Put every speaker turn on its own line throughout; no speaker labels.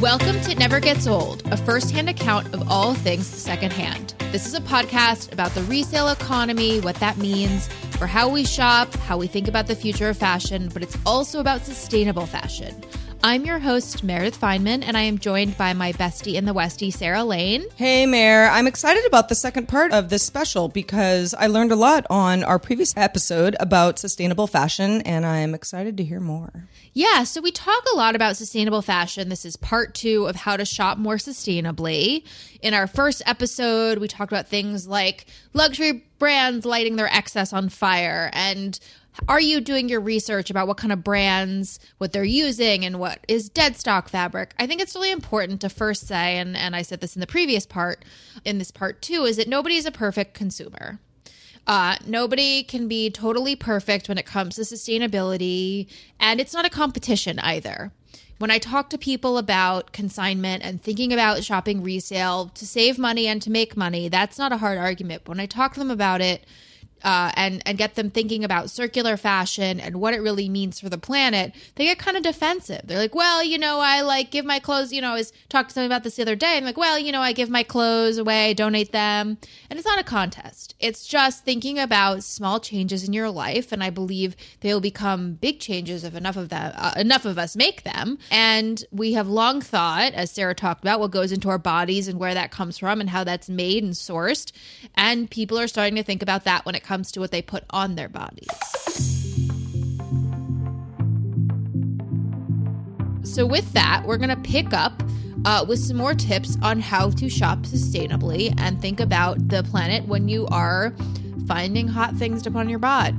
Welcome to Never Gets Old, a first-hand account of all things secondhand. This is a podcast about the resale economy, what that means for how we shop, how we think about the future of fashion, but it's also about sustainable fashion. I'm your host, Meredith Fineman, and I am joined by my bestie in the Westie, Sarah Lane.
Hey, Mayor. I'm excited about the second part of this special because I learned a lot on our previous episode about sustainable fashion, and I'm excited to hear more.
Yeah, so we talk a lot about sustainable fashion. This is part two of how to shop more sustainably. In our first episode, we talked about things like luxury brands lighting their excess on fire and are you doing your research about what kind of brands, what they're using, and what is dead stock fabric? I think it's really important to first say, and, and I said this in the previous part, in this part too, is that nobody is a perfect consumer. Uh, nobody can be totally perfect when it comes to sustainability, and it's not a competition either. When I talk to people about consignment and thinking about shopping resale to save money and to make money, that's not a hard argument. But when I talk to them about it, uh, and and get them thinking about circular fashion and what it really means for the planet, they get kind of defensive. They're like, "Well, you know, I like give my clothes. You know, I was talking to somebody about this the other day. I'm like, well, you know, I give my clothes away, donate them, and it's not a contest. It's just thinking about small changes in your life, and I believe they will become big changes if enough of them, uh, enough of us make them. And we have long thought, as Sarah talked about, what goes into our bodies and where that comes from and how that's made and sourced, and people are starting to think about that when it to what they put on their bodies. So, with that, we're going to pick up uh, with some more tips on how to shop sustainably and think about the planet when you are finding hot things to put on your bod.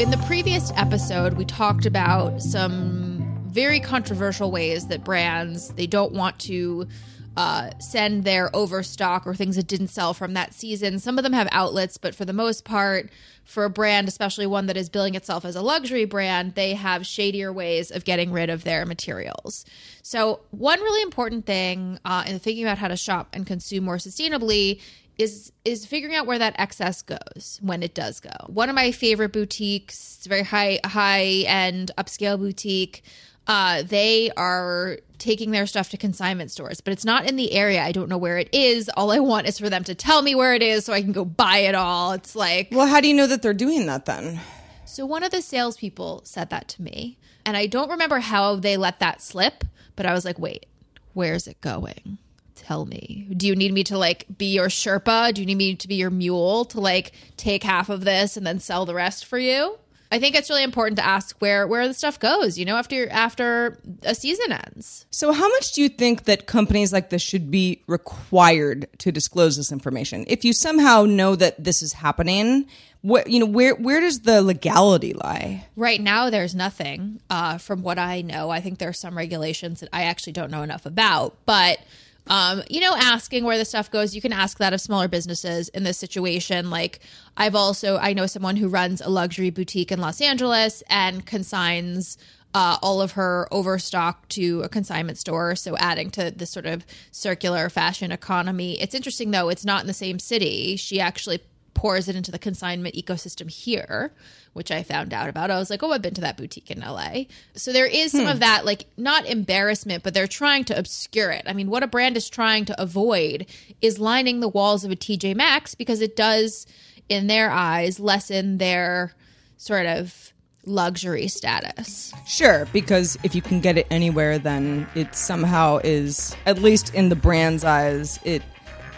In the previous episode, we talked about some very controversial ways that brands they don't want to uh, send their overstock or things that didn't sell from that season. Some of them have outlets, but for the most part, for a brand, especially one that is billing itself as a luxury brand, they have shadier ways of getting rid of their materials. So, one really important thing uh, in thinking about how to shop and consume more sustainably is is figuring out where that excess goes when it does go. One of my favorite boutiques, it's a very high high end upscale boutique. Uh, they are taking their stuff to consignment stores, but it's not in the area. I don't know where it is. All I want is for them to tell me where it is so I can go buy it all. It's like,
Well, how do you know that they're doing that then?
so one of the salespeople said that to me, and I don't remember how they let that slip, but I was like, wait, where's it going? Tell me. Do you need me to like be your Sherpa? Do you need me to be your mule to like take half of this and then sell the rest for you? I think it's really important to ask where where the stuff goes, you know, after after a season ends.
So, how much do you think that companies like this should be required to disclose this information? If you somehow know that this is happening, what you know, where where does the legality lie?
Right now, there's nothing. Uh, from what I know, I think there are some regulations that I actually don't know enough about, but. Um, you know, asking where the stuff goes, you can ask that of smaller businesses in this situation. Like, I've also, I know someone who runs a luxury boutique in Los Angeles and consigns uh, all of her overstock to a consignment store. So, adding to this sort of circular fashion economy. It's interesting, though, it's not in the same city. She actually pours it into the consignment ecosystem here, which I found out about. I was like, oh, I've been to that boutique in LA. So there is some hmm. of that, like, not embarrassment, but they're trying to obscure it. I mean, what a brand is trying to avoid is lining the walls of a TJ Maxx because it does, in their eyes, lessen their sort of luxury status.
Sure, because if you can get it anywhere, then it somehow is, at least in the brand's eyes, it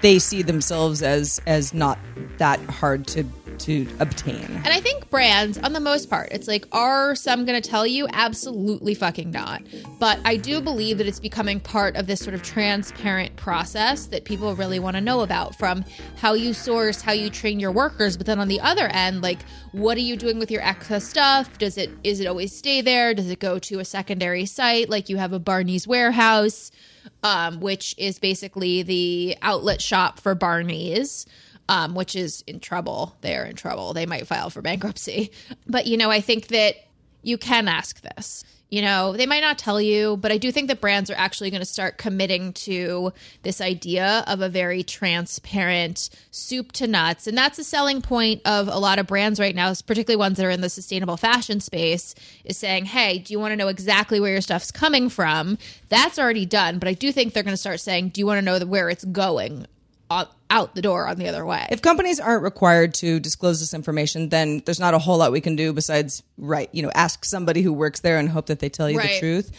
they see themselves as as not that hard to to obtain.
And I think brands, on the most part, it's like, are some going to tell you? Absolutely fucking not. But I do believe that it's becoming part of this sort of transparent process that people really want to know about from how you source, how you train your workers. But then on the other end, like, what are you doing with your excess stuff? Does it, is it always stay there? Does it go to a secondary site? Like you have a Barney's warehouse, um, which is basically the outlet shop for Barney's um, which is in trouble. They're in trouble. They might file for bankruptcy. But, you know, I think that you can ask this. You know, they might not tell you, but I do think that brands are actually going to start committing to this idea of a very transparent soup to nuts. And that's a selling point of a lot of brands right now, particularly ones that are in the sustainable fashion space, is saying, hey, do you want to know exactly where your stuff's coming from? That's already done. But I do think they're going to start saying, do you want to know where it's going? Out the door on the other way.
If companies aren't required to disclose this information, then there's not a whole lot we can do besides right, you know, ask somebody who works there and hope that they tell you
Right.
the truth.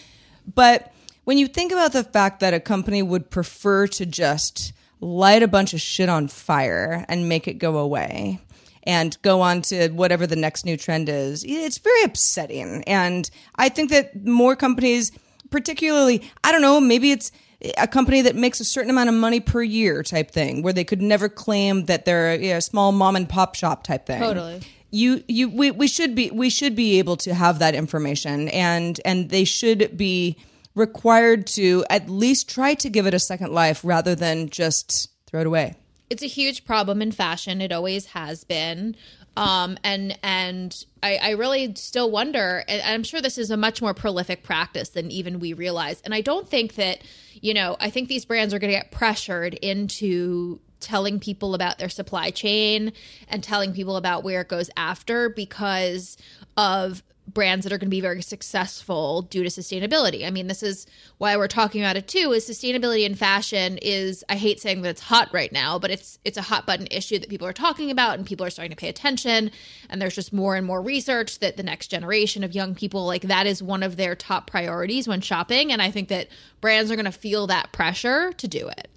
But when you think about the fact that a company would prefer to just light a bunch of shit on fire and make it go away and go on to whatever the next new trend is, it's very upsetting. And I think that more companies, particularly, I don't know, maybe it's a company that makes a certain amount of money per year type thing where they could never claim that they're you know, a small mom and pop shop type thing
Totally.
you you we, we should be we should be able to have that information and and they should be required to at least try to give it a second life rather than just throw it away
it's a huge problem in fashion. It always has been. Um, and and I, I really still wonder, and I'm sure this is a much more prolific practice than even we realize. And I don't think that, you know, I think these brands are going to get pressured into telling people about their supply chain and telling people about where it goes after because of brands that are going to be very successful due to sustainability. I mean, this is why we're talking about it too. Is sustainability in fashion is I hate saying that it's hot right now, but it's it's a hot button issue that people are talking about and people are starting to pay attention and there's just more and more research that the next generation of young people like that is one of their top priorities when shopping and I think that brands are going to feel that pressure to do it.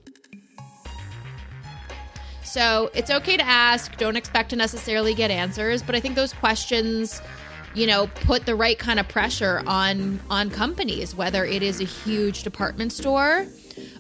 So, it's okay to ask, don't expect to necessarily get answers, but I think those questions you know put the right kind of pressure on on companies whether it is a huge department store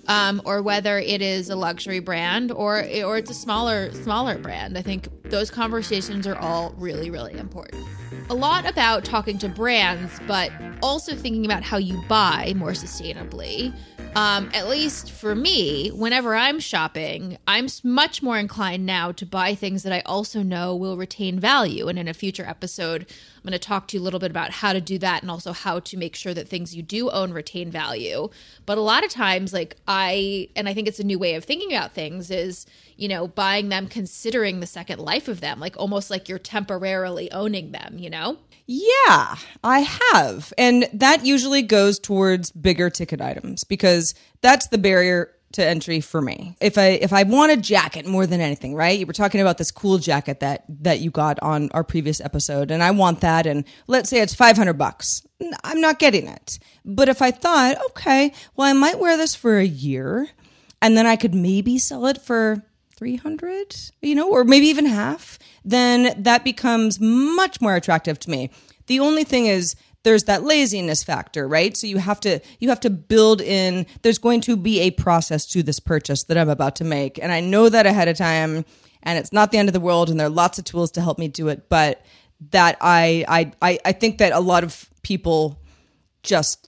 um, or whether it is a luxury brand or or it's a smaller smaller brand. I think those conversations are all really really important a lot about talking to brands but also thinking about how you buy more sustainably um, at least for me, whenever I'm shopping, I'm much more inclined now to buy things that I also know will retain value. And in a future episode, I'm going to talk to you a little bit about how to do that and also how to make sure that things you do own retain value. But a lot of times, like I, and I think it's a new way of thinking about things is, you know, buying them considering the second life of them, like almost like you're temporarily owning them, you know?
Yeah, I have. And that usually goes towards bigger ticket items because that's the barrier to entry for me. If I if I want a jacket more than anything, right? You were talking about this cool jacket that that you got on our previous episode and I want that and let's say it's 500 bucks. I'm not getting it. But if I thought, okay, well I might wear this for a year and then I could maybe sell it for 300, you know, or maybe even half, then that becomes much more attractive to me. The only thing is there's that laziness factor, right? So you have to you have to build in there's going to be a process to this purchase that I'm about to make and I know that ahead of time and it's not the end of the world and there are lots of tools to help me do it, but that I I I, I think that a lot of people just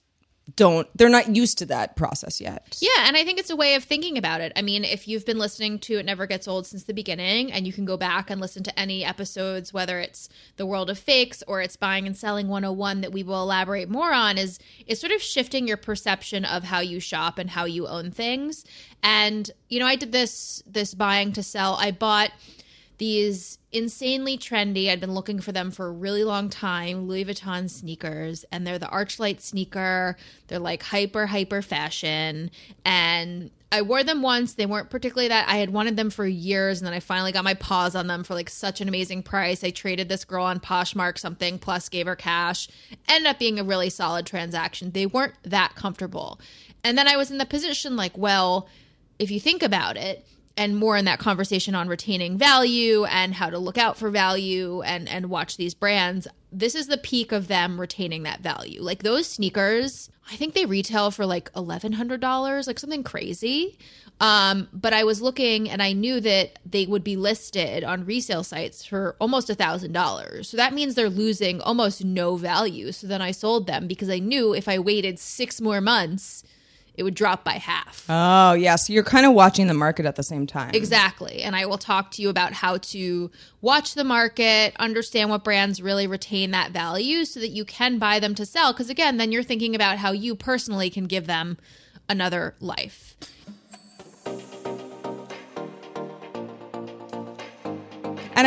don't they're not used to that process yet.
Yeah, and I think it's a way of thinking about it. I mean, if you've been listening to It Never Gets Old since the beginning, and you can go back and listen to any episodes, whether it's The World of Fakes or it's Buying and Selling 101 that we will elaborate more on, is is sort of shifting your perception of how you shop and how you own things. And, you know, I did this this buying to sell. I bought these insanely trendy. I'd been looking for them for a really long time. Louis Vuitton sneakers, and they're the Archlight sneaker. They're like hyper hyper fashion, and I wore them once. They weren't particularly that. I had wanted them for years, and then I finally got my paws on them for like such an amazing price. I traded this girl on Poshmark something, plus gave her cash. Ended up being a really solid transaction. They weren't that comfortable, and then I was in the position like, well, if you think about it and more in that conversation on retaining value and how to look out for value and and watch these brands this is the peak of them retaining that value. Like those sneakers i think they retail for like $1100 like something crazy. Um, but i was looking and i knew that they would be listed on resale sites for almost a thousand dollars. So that means they're losing almost no value. So then i sold them because i knew if i waited six more months it would drop by half.
Oh, yeah. So you're kind of watching the market at the same time.
Exactly. And I will talk to you about how to watch the market, understand what brands really retain that value so that you can buy them to sell. Because again, then you're thinking about how you personally can give them another life.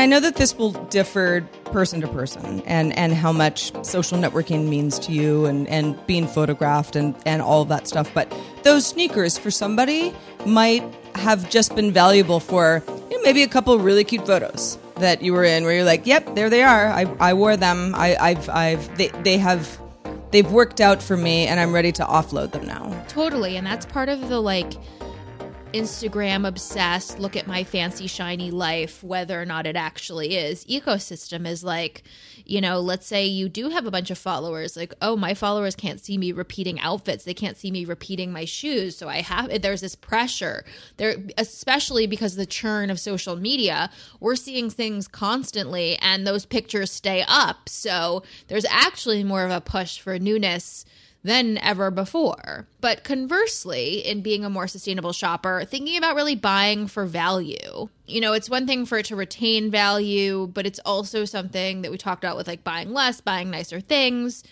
I know that this will differ person to person and, and how much social networking means to you and, and being photographed and, and all of that stuff. But those sneakers for somebody might have just been valuable for you know, maybe a couple really cute photos that you were in where you're like, yep, there they are. I, I wore them. I, I've, I've, they, they have, they've worked out for me and I'm ready to offload them now.
Totally. And that's part of the like, Instagram obsessed, look at my fancy, shiny life, whether or not it actually is. Ecosystem is like, you know, let's say you do have a bunch of followers, like, oh, my followers can't see me repeating outfits. They can't see me repeating my shoes. So I have, there's this pressure there, especially because the churn of social media. We're seeing things constantly and those pictures stay up. So there's actually more of a push for newness than ever before. But conversely, in being a more sustainable shopper, thinking about really buying for value. You know, it's one thing for it to retain value, but it's also something that we talked about with like buying less, buying nicer things,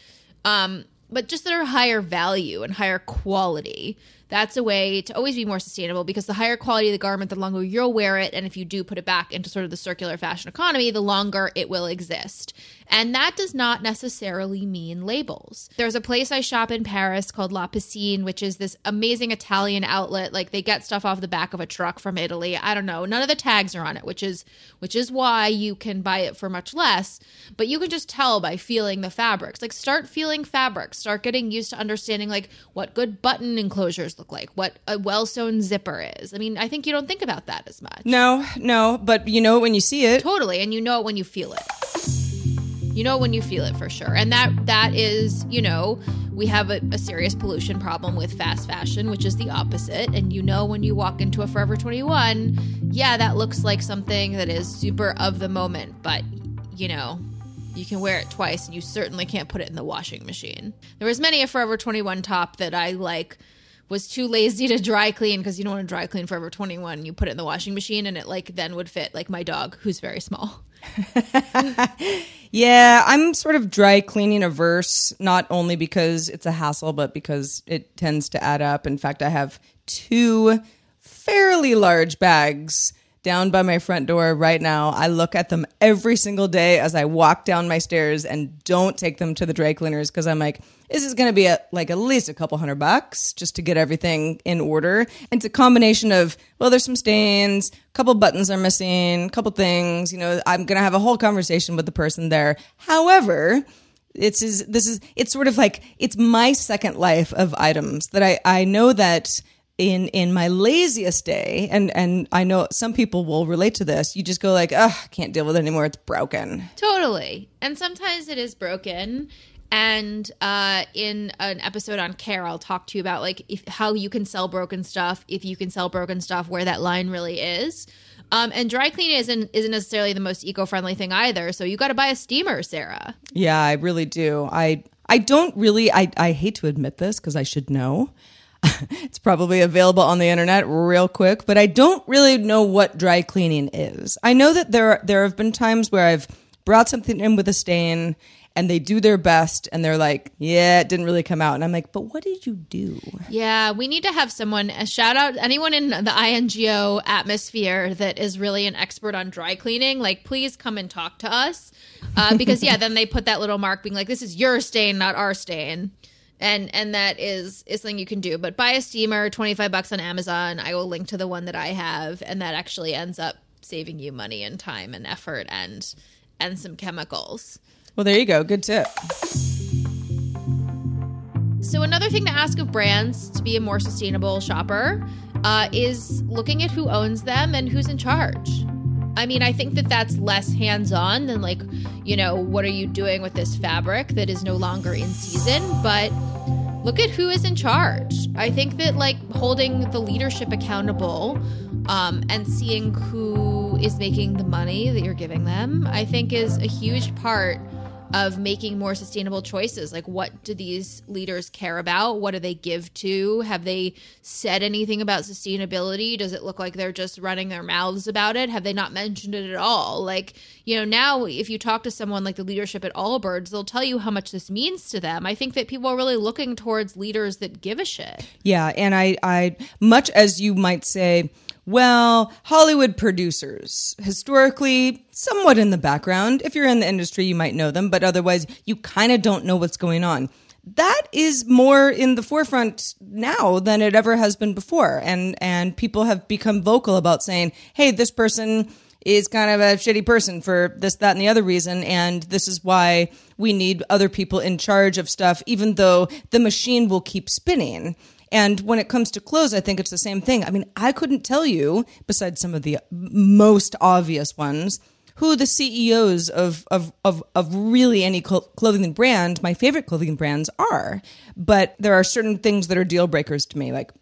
um, but just that are higher value and higher quality that's a way to always be more sustainable because the higher quality of the garment, the longer you'll wear it. And if you do put it back into sort of the circular fashion economy, the longer it will exist. And that does not necessarily mean labels. There's a place I shop in Paris called La Piscine, which is this amazing Italian outlet. Like they get stuff off the back of a truck from Italy. I don't know. None of the tags are on it, which is which is why you can buy it for much less. But you can just tell by feeling the fabrics. Like start feeling fabrics. Start getting used to understanding like what good button enclosures look like, what a well sewn zipper is. I mean, I think you don't think about that as much.
No, no, but you know it when you see it.
Totally, and you know it when you feel it. You know when you feel it for sure. And that that is, you know, we have a, a, serious pollution problem with fast fashion, which is the opposite. And you know when you walk into a Forever 21, yeah, that looks like something that is super of the moment, but you know, you can wear it twice and you certainly can't put it in the washing machine. There was many a Forever 21 top that I like was too lazy to dry clean because you don't want to dry clean Forever 21. You put it in the washing machine and it like then would fit like my dog who's very small.
yeah, I'm sort of dry cleaning averse, not only because it's a hassle, but because it tends to add up. In fact, I have two fairly large bags down by my front door right now. I look at them every single day as I walk down my stairs and don't take them to the dry cleaners because I'm like, this is going to be a, like at least a couple hundred bucks just to get everything in order. And it's a combination of, well, there's some stains, a couple buttons are missing, a couple things, you know, I'm going to have a whole conversation with the person there. However, it's is this is it's sort of like it's my second life of items that I I know that in in my laziest day and and I know some people will relate to this you just go like ugh I can't deal with it anymore. It's broken.
Totally. And sometimes it is broken. And uh, in an episode on care I'll talk to you about like if, how you can sell broken stuff if you can sell broken stuff where that line really is. Um, and dry cleaning isn't isn't necessarily the most eco-friendly thing either. So you got to buy a steamer Sarah.
Yeah I really do. I I don't really I, I hate to admit this because I should know it's probably available on the internet real quick, but I don't really know what dry cleaning is. I know that there there have been times where I've brought something in with a stain and they do their best and they're like, yeah, it didn't really come out. And I'm like, but what did you do?
Yeah, we need to have someone a shout out anyone in the INGO atmosphere that is really an expert on dry cleaning. Like, please come and talk to us uh, because yeah, then they put that little mark being like, this is your stain, not our stain. And and that is is something you can do. But buy a steamer, twenty five bucks on Amazon. I will link to the one that I have, and that actually ends up saving you money and time and effort and and some chemicals.
Well, there you go. Good tip.
So, another thing to ask of brands to be a more sustainable shopper uh, is looking at who owns them and who's in charge. I mean, I think that that's less hands on than, like, you know, what are you doing with this fabric that is no longer in season? But look at who is in charge. I think that, like, holding the leadership accountable um, and seeing who is making the money that you're giving them, I think is a huge part of making more sustainable choices. Like, what do these leaders care about? What do they give to? Have they said anything about sustainability? Does it look like they're just running their mouths about it? Have they not mentioned it at all? Like, you know, now if you talk to someone like the leadership at Allbirds, they'll tell you how much this means to them. I think that people are really looking towards leaders that give a shit.
Yeah, and I, I much as you might say, well, Hollywood producers, historically, somewhat in the background. If you're in the industry, you might know them, but otherwise, you kind of don't know what's going on. That is more in the forefront now than it ever has been before. And, and people have become vocal about saying, hey, this person is kind of a shitty person for this, that, and the other reason. And this is why we need other people in charge of stuff, even though the machine will keep spinning. And when it comes to clothes, I think it's the same thing. I mean, I couldn't tell you, besides some of the most obvious ones, who the CEOs of of of, of really any clothing brand, my favorite clothing brands are. But there are certain things that are deal breakers to me, like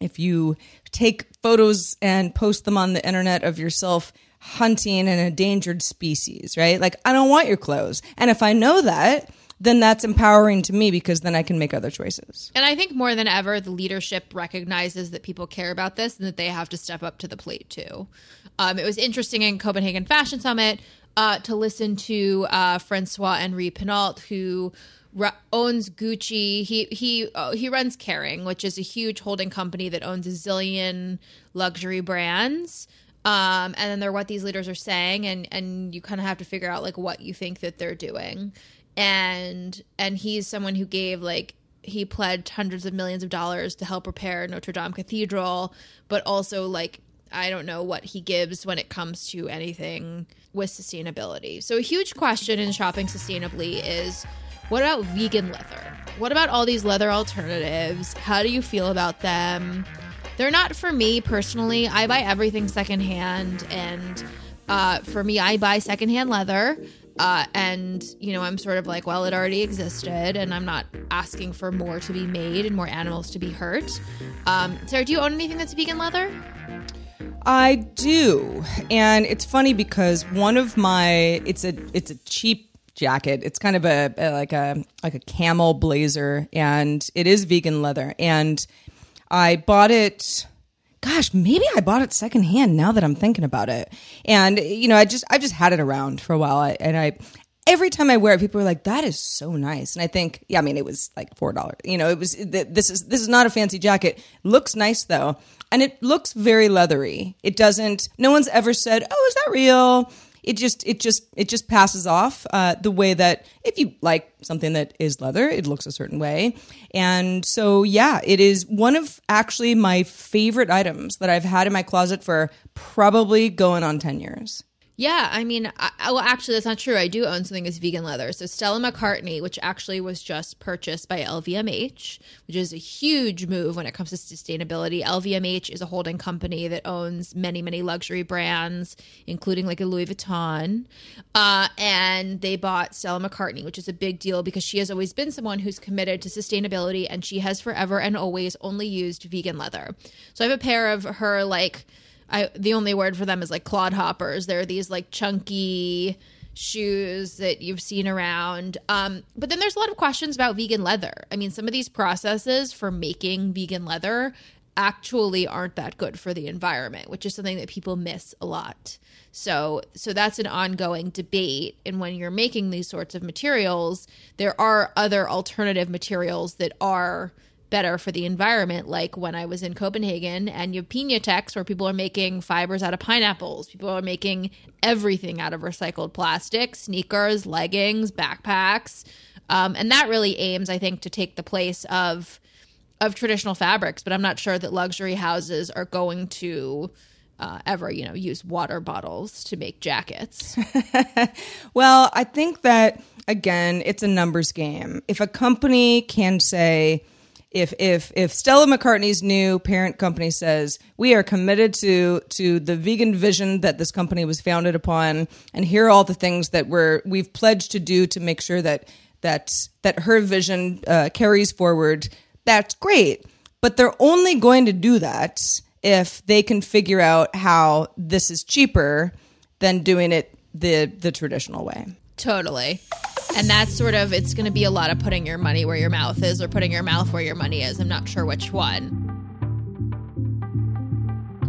if you take photos and post them on the internet of yourself hunting an endangered species, right? Like I don't want your clothes. And if I know that, then that's empowering to me because then I can make other choices.
And I think more than ever, the leadership recognizes that people care about this and that they have to step up to the plate too. Um, it was interesting in Copenhagen Fashion Summit uh, to listen to uh, Francois Henri Pinault, who owns Gucci. He he uh, he runs Kering, which is a huge holding company that owns a zillion luxury brands. Um, and then they're what these leaders are saying, and and you kind of have to figure out like what you think that they're doing and and he's someone who gave like he pledged hundreds of millions of dollars to help repair Notre Dame Cathedral, but also like I don't know what he gives when it comes to anything with sustainability. So a huge question in shopping sustainably is what about vegan leather? What about all these leather alternatives? How do you feel about them? They're not for me personally. I buy everything secondhand and uh, for me, I buy secondhand leather. Uh, and you know i'm sort of like well it already existed and i'm not asking for more to be made and more animals to be hurt. Um, sarah do you own anything that's vegan leather?
I do. And it's funny because one of my it's a it's a cheap jacket. It's kind of a, a like a like a camel blazer and it is vegan leather. And i bought it gosh, maybe I bought it secondhand now that I'm thinking about it. And you know, I just I've just had it around for a while, and I every time I wear it, people are like, "That is so nice." And I think, yeah, I mean, it was like four dollars. You know, it was this is this is not a fancy jacket. Looks nice though, and it looks very leathery. It doesn't. No one's ever said, "Oh, is that real?" It just it just it just passes off uh, the way that if you like something that is leather, it looks a certain way. And so yeah, it is one of actually my favorite items that I've had in my closet for probably going on 10 years.
Yeah, I mean, I, well, actually, that's not true. I do own something that's vegan leather. So Stella McCartney, which actually was just purchased by LVMH, which is a huge move when it comes to sustainability. LVMH is a holding company that owns many, many luxury brands, including like a Louis Vuitton. Uh, and they bought Stella McCartney, which is a big deal because she has always been someone who's committed to sustainability, and she has forever and always only used vegan leather. So I have a pair of her like I the only word for them is like clodhoppers. They're these like chunky shoes that you've seen around. Um, but then there's a lot of questions about vegan leather. I mean, some of these processes for making vegan leather actually aren't that good for the environment, which is something that people miss a lot. So so that's an ongoing debate and when you're making these sorts of materials, there are other alternative materials that are better for the environment like when I was in Copenhagen and you have Piñatex where people are making fibers out of pineapples. People are making everything out of recycled plastic, sneakers, leggings, backpacks. Um, and that really aims, I think, to take the place of of traditional fabrics, but I'm not sure that luxury houses are going to uh, ever, you know, use water bottles to make jackets.
well, I think that again, it's a numbers game. If a company can say, if if if Stella McCartney's new parent company says we are committed to to the vegan vision that this company was founded upon, and here are all the things that we're we've pledged to do to make sure that that that her vision uh, carries forward, that's great. But they're only going to do that if they can figure out how this is cheaper than doing it the the traditional way.
Totally. And that's sort of it's going to be a lot of putting your money where your mouth is or putting your mouth where your money is. I'm not sure which one.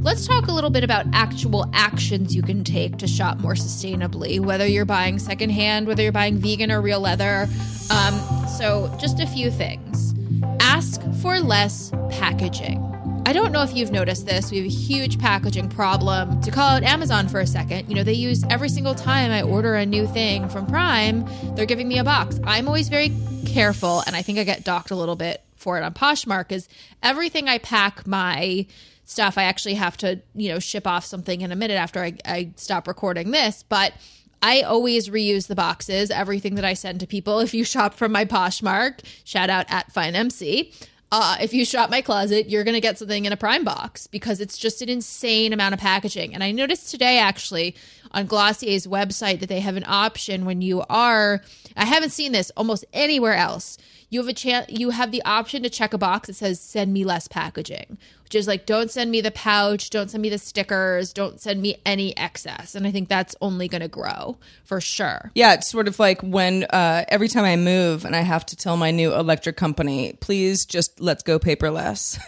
Let's talk a little bit about actual actions you can take to shop more sustainably, whether you're buying secondhand, whether you're buying vegan or real leather. Um, so, just a few things. Ask for less packaging. I don't know if you've noticed this. We have a huge packaging problem. To call out Amazon for a second, you know, they use every single time I order a new thing from Prime, they're giving me a box. I'm always very careful, and I think I get docked a little bit for it on Poshmark, is everything I pack my stuff, I actually have to, you know, ship off something in a minute after I, I stop recording this. But I always reuse the boxes, everything that I send to people. If you shop from my Poshmark, shout out at FineMC uh, if you shop my closet, you're going to get something in a prime box because it's just an insane amount of packaging. And I noticed today actually on Glossier's website that they have an option when you are, I haven't seen this almost anywhere else. You have a chance, you have the option to check a box that says send me less packaging, which is like, don't send me the pouch, don't send me the stickers, don't send me any excess. And I think that's only going to grow for sure.
Yeah, it's sort of like when uh, every time I move and I have to tell my new electric company, please just let's go paperless.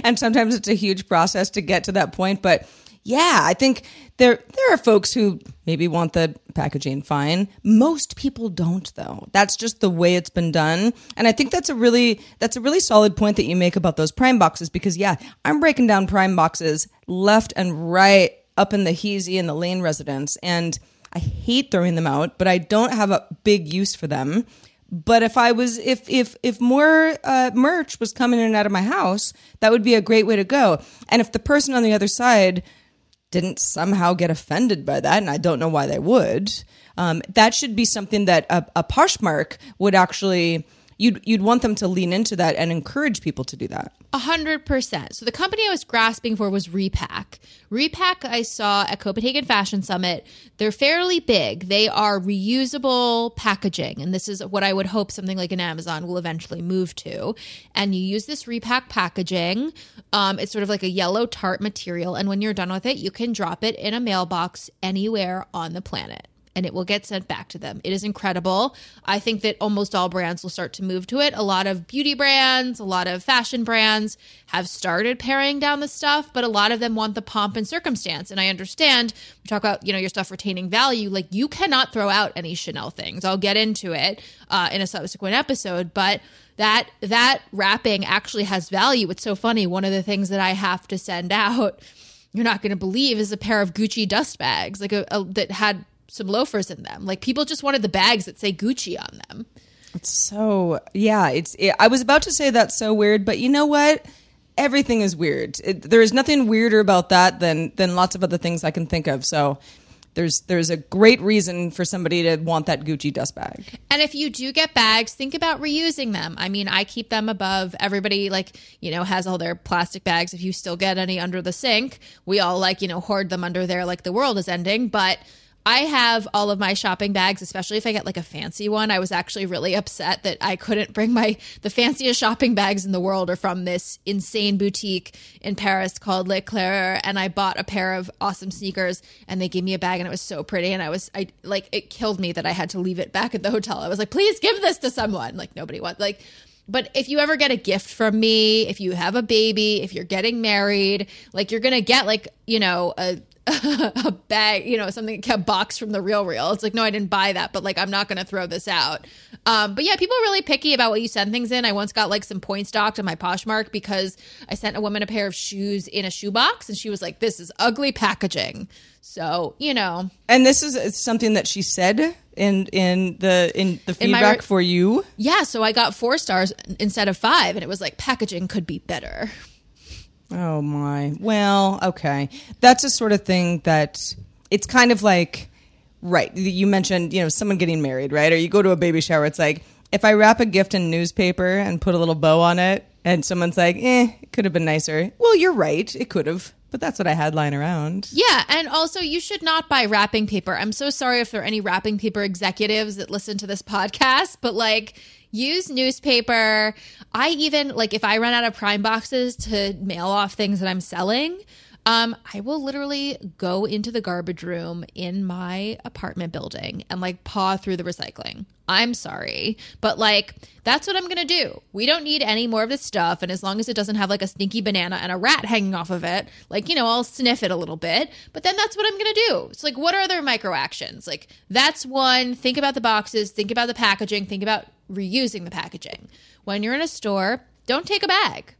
and sometimes it's a huge process to get to that point, but yeah, I think there there are folks who maybe want the packaging fine. Most people don't though. That's just the way it's been done. And I think that's a really that's a really solid point that you make about those prime boxes because yeah, I'm breaking down prime boxes left and right up in the Heezy and the Lane residence and I hate throwing them out, but I don't have a big use for them. But if I was, if if if more uh, merch was coming in and out of my house, that would be a great way to go. And if the person on the other side didn't somehow get offended by that, and I don't know why they would. Um, that should be something that a, a Poshmark would actually you'd you'd want them to lean into that and encourage people to do that.
A hundred percent. So the company I was grasping for was Repack. Repack I saw at Copenhagen Fashion Summit. They're fairly big. They are reusable packaging, and this is what I would hope something like an Amazon will eventually move to. And you use this Repack packaging. Um, it's sort of like a yellow tart material, and when you're done with it, you can drop it in a mailbox anywhere on the planet and it will get sent back to them. It is incredible. I think that almost all brands will start to move to it. A lot of beauty brands, a lot of fashion brands have started paring down the stuff, but a lot of them want the pomp and circumstance. And I understand we talk about, you know, your stuff retaining value. Like you cannot throw out any Chanel things. I'll get into it uh, in a subsequent episode, but that that wrapping actually has value. It's so funny. One of the things that I have to send out you're not going to believe is a pair of Gucci dust bags, like a, a, that had some loafers in them. Like people just wanted the bags that say Gucci on them.
It's so yeah. It's it, I was about to say that's so weird, but you know what? Everything is weird. It, there is nothing weirder about that than than lots of other things I can think of. So there's there's a great reason for somebody to want that Gucci dust bag.
And if you do get bags, think about reusing them. I mean, I keep them above everybody like, you know, has all their plastic bags. If you still get any under the sink, we all like, you know, hoard them under there like the world is ending, but I have all of my shopping bags, especially if I get like a fancy one. I was actually really upset that I couldn't bring my the fanciest shopping bags in the world are from this insane boutique in Paris called L'Eclair and I bought a pair of awesome sneakers and they gave me a bag and it was so pretty and I was I like it killed me that I had to leave it back at the hotel. I was like, "Please give this to someone." Like nobody wants like but if you ever get a gift from me, if you have a baby, if you're getting married, like you're gonna get like you know a a bag, you know, something a box from the real real. It's like, no, I didn't buy that, but like I'm not gonna throw this out. Um, but yeah, people are really picky about what you send things in. I once got like some points docked on my Poshmark because I sent a woman a pair of shoes in a shoebox, and she was like, "This is ugly packaging." So you know,
And this is something that she said in in the in the
In
feedback
re-
for you.
yeah. So I got four stars instead of five, and it was like packaging could be better.
Oh my. Well, okay. That's a sort of thing that it's kind of like right. You mentioned, you know, someone getting married, right? Or you go to a baby shower, it's like if I wrap a gift in newspaper and put a little bow on it and someone's like, "Eh, it could have been nicer." Well, you're right. It could have. But that's what I had lying around.
Yeah, and also you should not buy wrapping paper. I'm so sorry if there are any wrapping paper executives that listen to this podcast, but like use newspaper. I even like if I run out of prime boxes to mail off things that I'm selling, um, I will literally go into the garbage room in my apartment building and like paw through the recycling. I'm sorry, but like that's what I'm gonna do. We don't need any more of this stuff, and as long as it doesn't have like a stinky banana and a rat hanging off of it, like you know, I'll sniff it a little bit. But then that's what I'm gonna do. It's like, what are other micro actions? Like that's one. Think about the boxes. Think about the packaging. Think about reusing the packaging. When you're in a store, don't take a bag.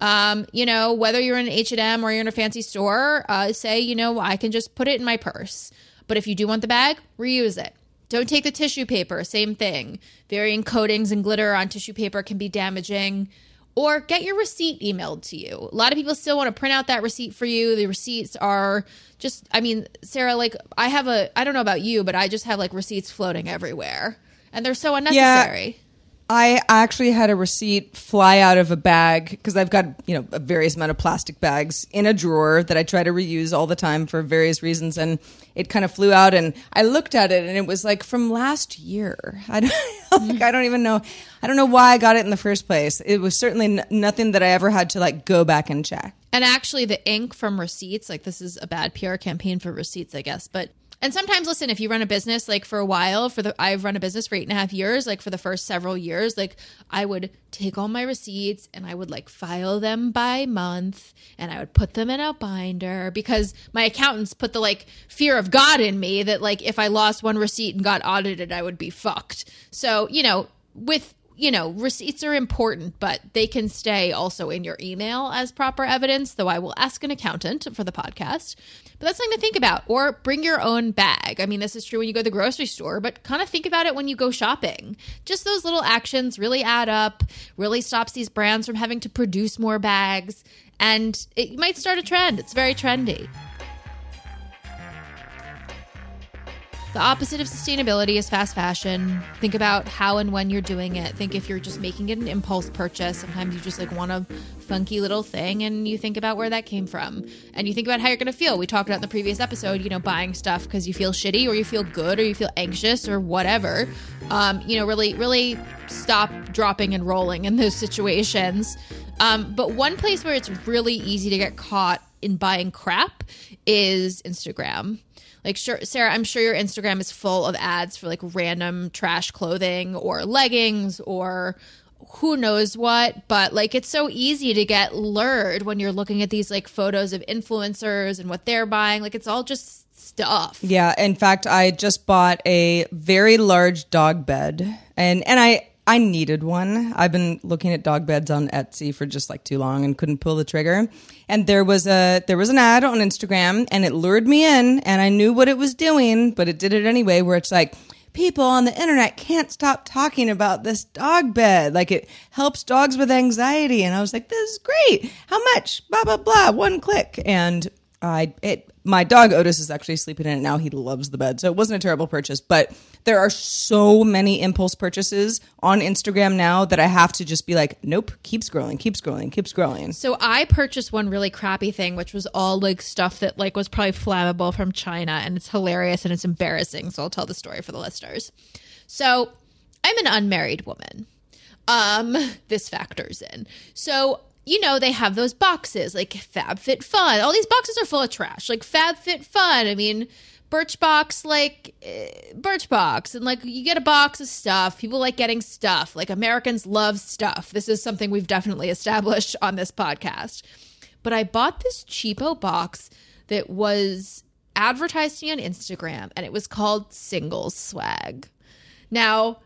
Um, you know, whether you're in an H&M or you're in a fancy store, uh, say, you know, I can just put it in my purse. But if you do want the bag, reuse it. Don't take the tissue paper, same thing. Varying coatings and glitter on tissue paper can be damaging. Or get your receipt emailed to you. A lot of people still want to print out that receipt for you. The receipts are just, I mean, Sarah, like, I have a, I don't know about you, but I just have like receipts floating everywhere. And they're so unnecessary. Yeah.
I actually had a receipt fly out of a bag because I've got you know a various amount of plastic bags in a drawer that I try to reuse all the time for various reasons, and it kind of flew out, and I looked at it, and it was like from last year. I don't, like, I don't even know. I don't know why I got it in the first place. It was certainly n- nothing that I ever had to like go back and check.
And actually, the ink from receipts, like this is a bad PR campaign for receipts, I guess. But and sometimes, listen, if you run a business, like for a while, for the I've run a business for eight and a half years, like for the first several years, like I would take all my receipts and I would like file them by month and I would put them in a binder because my accountants put the like fear of God in me that like if I lost one receipt and got audited, I would be fucked. So, you know, with you know, receipts are important, but they can stay also in your email as proper evidence, though I will ask an accountant for the podcast. But that's something to think about. Or bring your own bag. I mean, this is true when you go to the grocery store, but kind of think about it when you go shopping. Just those little actions really add up, really stops these brands from having to produce more bags, and it might start a trend. It's very trendy. The opposite of sustainability is fast fashion. Think about how and when you're doing it. Think if you're just making it an impulse purchase. Sometimes you just like want a funky little thing and you think about where that came from. And you think about how you're going to feel. We talked about in the previous episode, you know, buying stuff because you feel shitty or you feel good or you feel anxious or whatever. Um, you know, really, really stop dropping and rolling in those situations. Um, but one place where it's really easy to get caught in buying crap is Instagram. Like, sure, Sarah, I'm sure your Instagram is full of ads for like random trash clothing or leggings or who knows what. But like, it's so easy to get lured when you're looking at these like photos of influencers and what they're buying. Like, it's all just stuff.
Yeah, in fact, I just bought a very large dog bed, and and I I needed one. I've been looking at dog beds on Etsy for just like too long and couldn't pull the trigger. And there was a there was an ad on Instagram, and it lured me in, and I knew what it was doing, but it did it anyway. Where it's like. People on the internet can't stop talking about this dog bed. Like it helps dogs with anxiety. And I was like, this is great. How much? Blah, blah, blah. One click. And I it my dog Otis is actually sleeping in it now. He loves the bed, so it wasn't a terrible purchase. But there are so many impulse purchases on Instagram now that I have to just be like, nope, keep scrolling, keep scrolling, keep scrolling.
So I purchased one really crappy thing, which was all like stuff that like was probably flammable from China, and it's hilarious and it's embarrassing. So I'll tell the story for the listeners. So I'm an unmarried woman. Um, this factors in. So you know they have those boxes like FabFitFun. All these boxes are full of trash. Like FabFitFun. I mean, Birchbox, like uh, Birchbox, and like you get a box of stuff. People like getting stuff. Like Americans love stuff. This is something we've definitely established on this podcast. But I bought this cheapo box that was advertised to me on Instagram, and it was called Singles Swag. Now,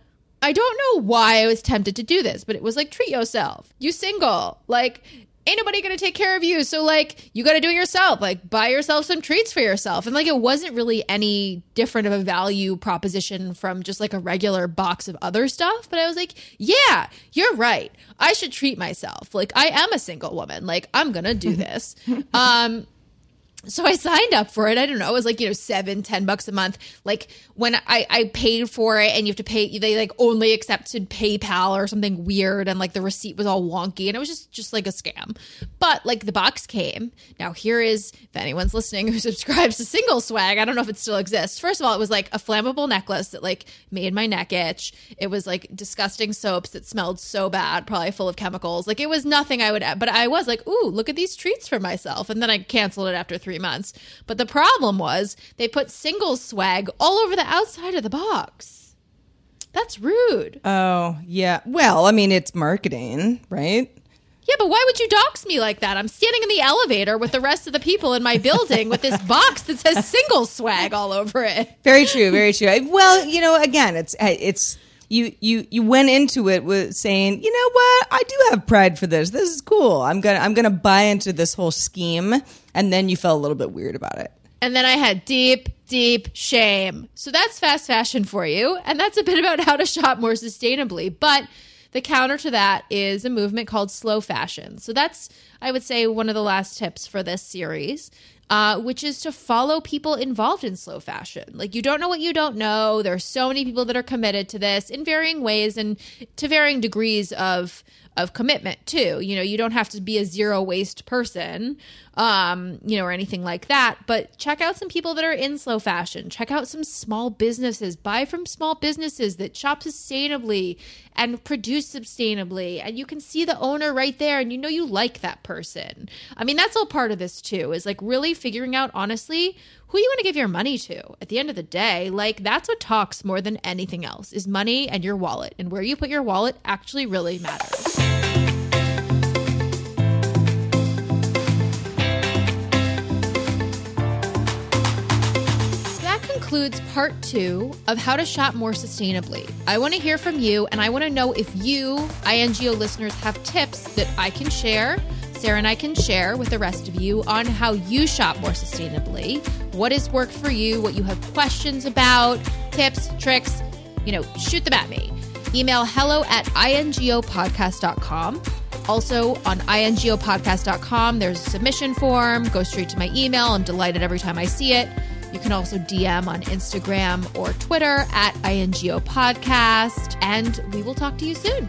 I don't know why I was tempted to do this, but it was like treat yourself. You single. Like ain't nobody gonna take care of you. So like you gotta do it yourself. Like buy yourself some treats for yourself. And like it wasn't really any different of a value proposition from just like a regular box of other stuff. But I was like, yeah, you're right. I should treat myself. Like I am a single woman. Like I'm gonna do this. um so I signed up for it. I don't know. It was like, you know, seven, ten bucks a month. Like when I, I paid for it and you have to pay, they like only accepted PayPal or something weird. And like the receipt was all wonky and it was just, just like a scam. But like the box came. Now here is, if anyone's listening who subscribes to single swag, I don't know if it still exists. First of all, it was like a flammable necklace that like made my neck itch. It was like disgusting soaps that smelled so bad, probably full of chemicals. Like it was nothing I would, but I was like, ooh, look at these treats for myself. And then I canceled it after three three months. But the problem was they put singles swag all over the outside of the box. That's rude.
Oh, yeah. Well, I mean, it's marketing, right?
Yeah, but why would you dox me like that? I'm standing in the elevator with the rest of the people in my building with this box that says single swag all over it.
Very true, very true. Well, you know, again, it's it's you you you went into it with saying, you know what, I do have pride for this. This is cool. I'm gonna I'm gonna buy into this whole scheme, and then you felt a little bit weird about it.
And then I had deep, deep shame. So that's fast fashion for you. And that's a bit about how to shop more sustainably. But the counter to that is a movement called slow fashion. So that's, I would say, one of the last tips for this series uh, which is to follow people involved in slow fashion. Like, you don't know what you don't know. There are so many people that are committed to this in varying ways and to varying degrees of of commitment too. You know, you don't have to be a zero waste person, um, you know, or anything like that. But check out some people that are in slow fashion. Check out some small businesses. Buy from small businesses that shop sustainably and produce sustainably. And you can see the owner right there and you know you like that person. I mean, that's all part of this too, is like really figuring out honestly who you want to give your money to at the end of the day like that's what talks more than anything else is money and your wallet and where you put your wallet actually really matters that concludes part two of how to shop more sustainably. I want to hear from you, and I want to know if you, INGO listeners, have tips that I can share Sarah and I can share with the rest of you on how you shop more sustainably, what has worked for you, what you have questions about, tips, tricks, you know, shoot them at me. Email hello at ingopodcast.com. Also on ingopodcast.com, there's a submission form. Go straight to my email. I'm delighted every time I see it. You can also DM on Instagram or Twitter at INGO Podcast, and we will talk to you soon.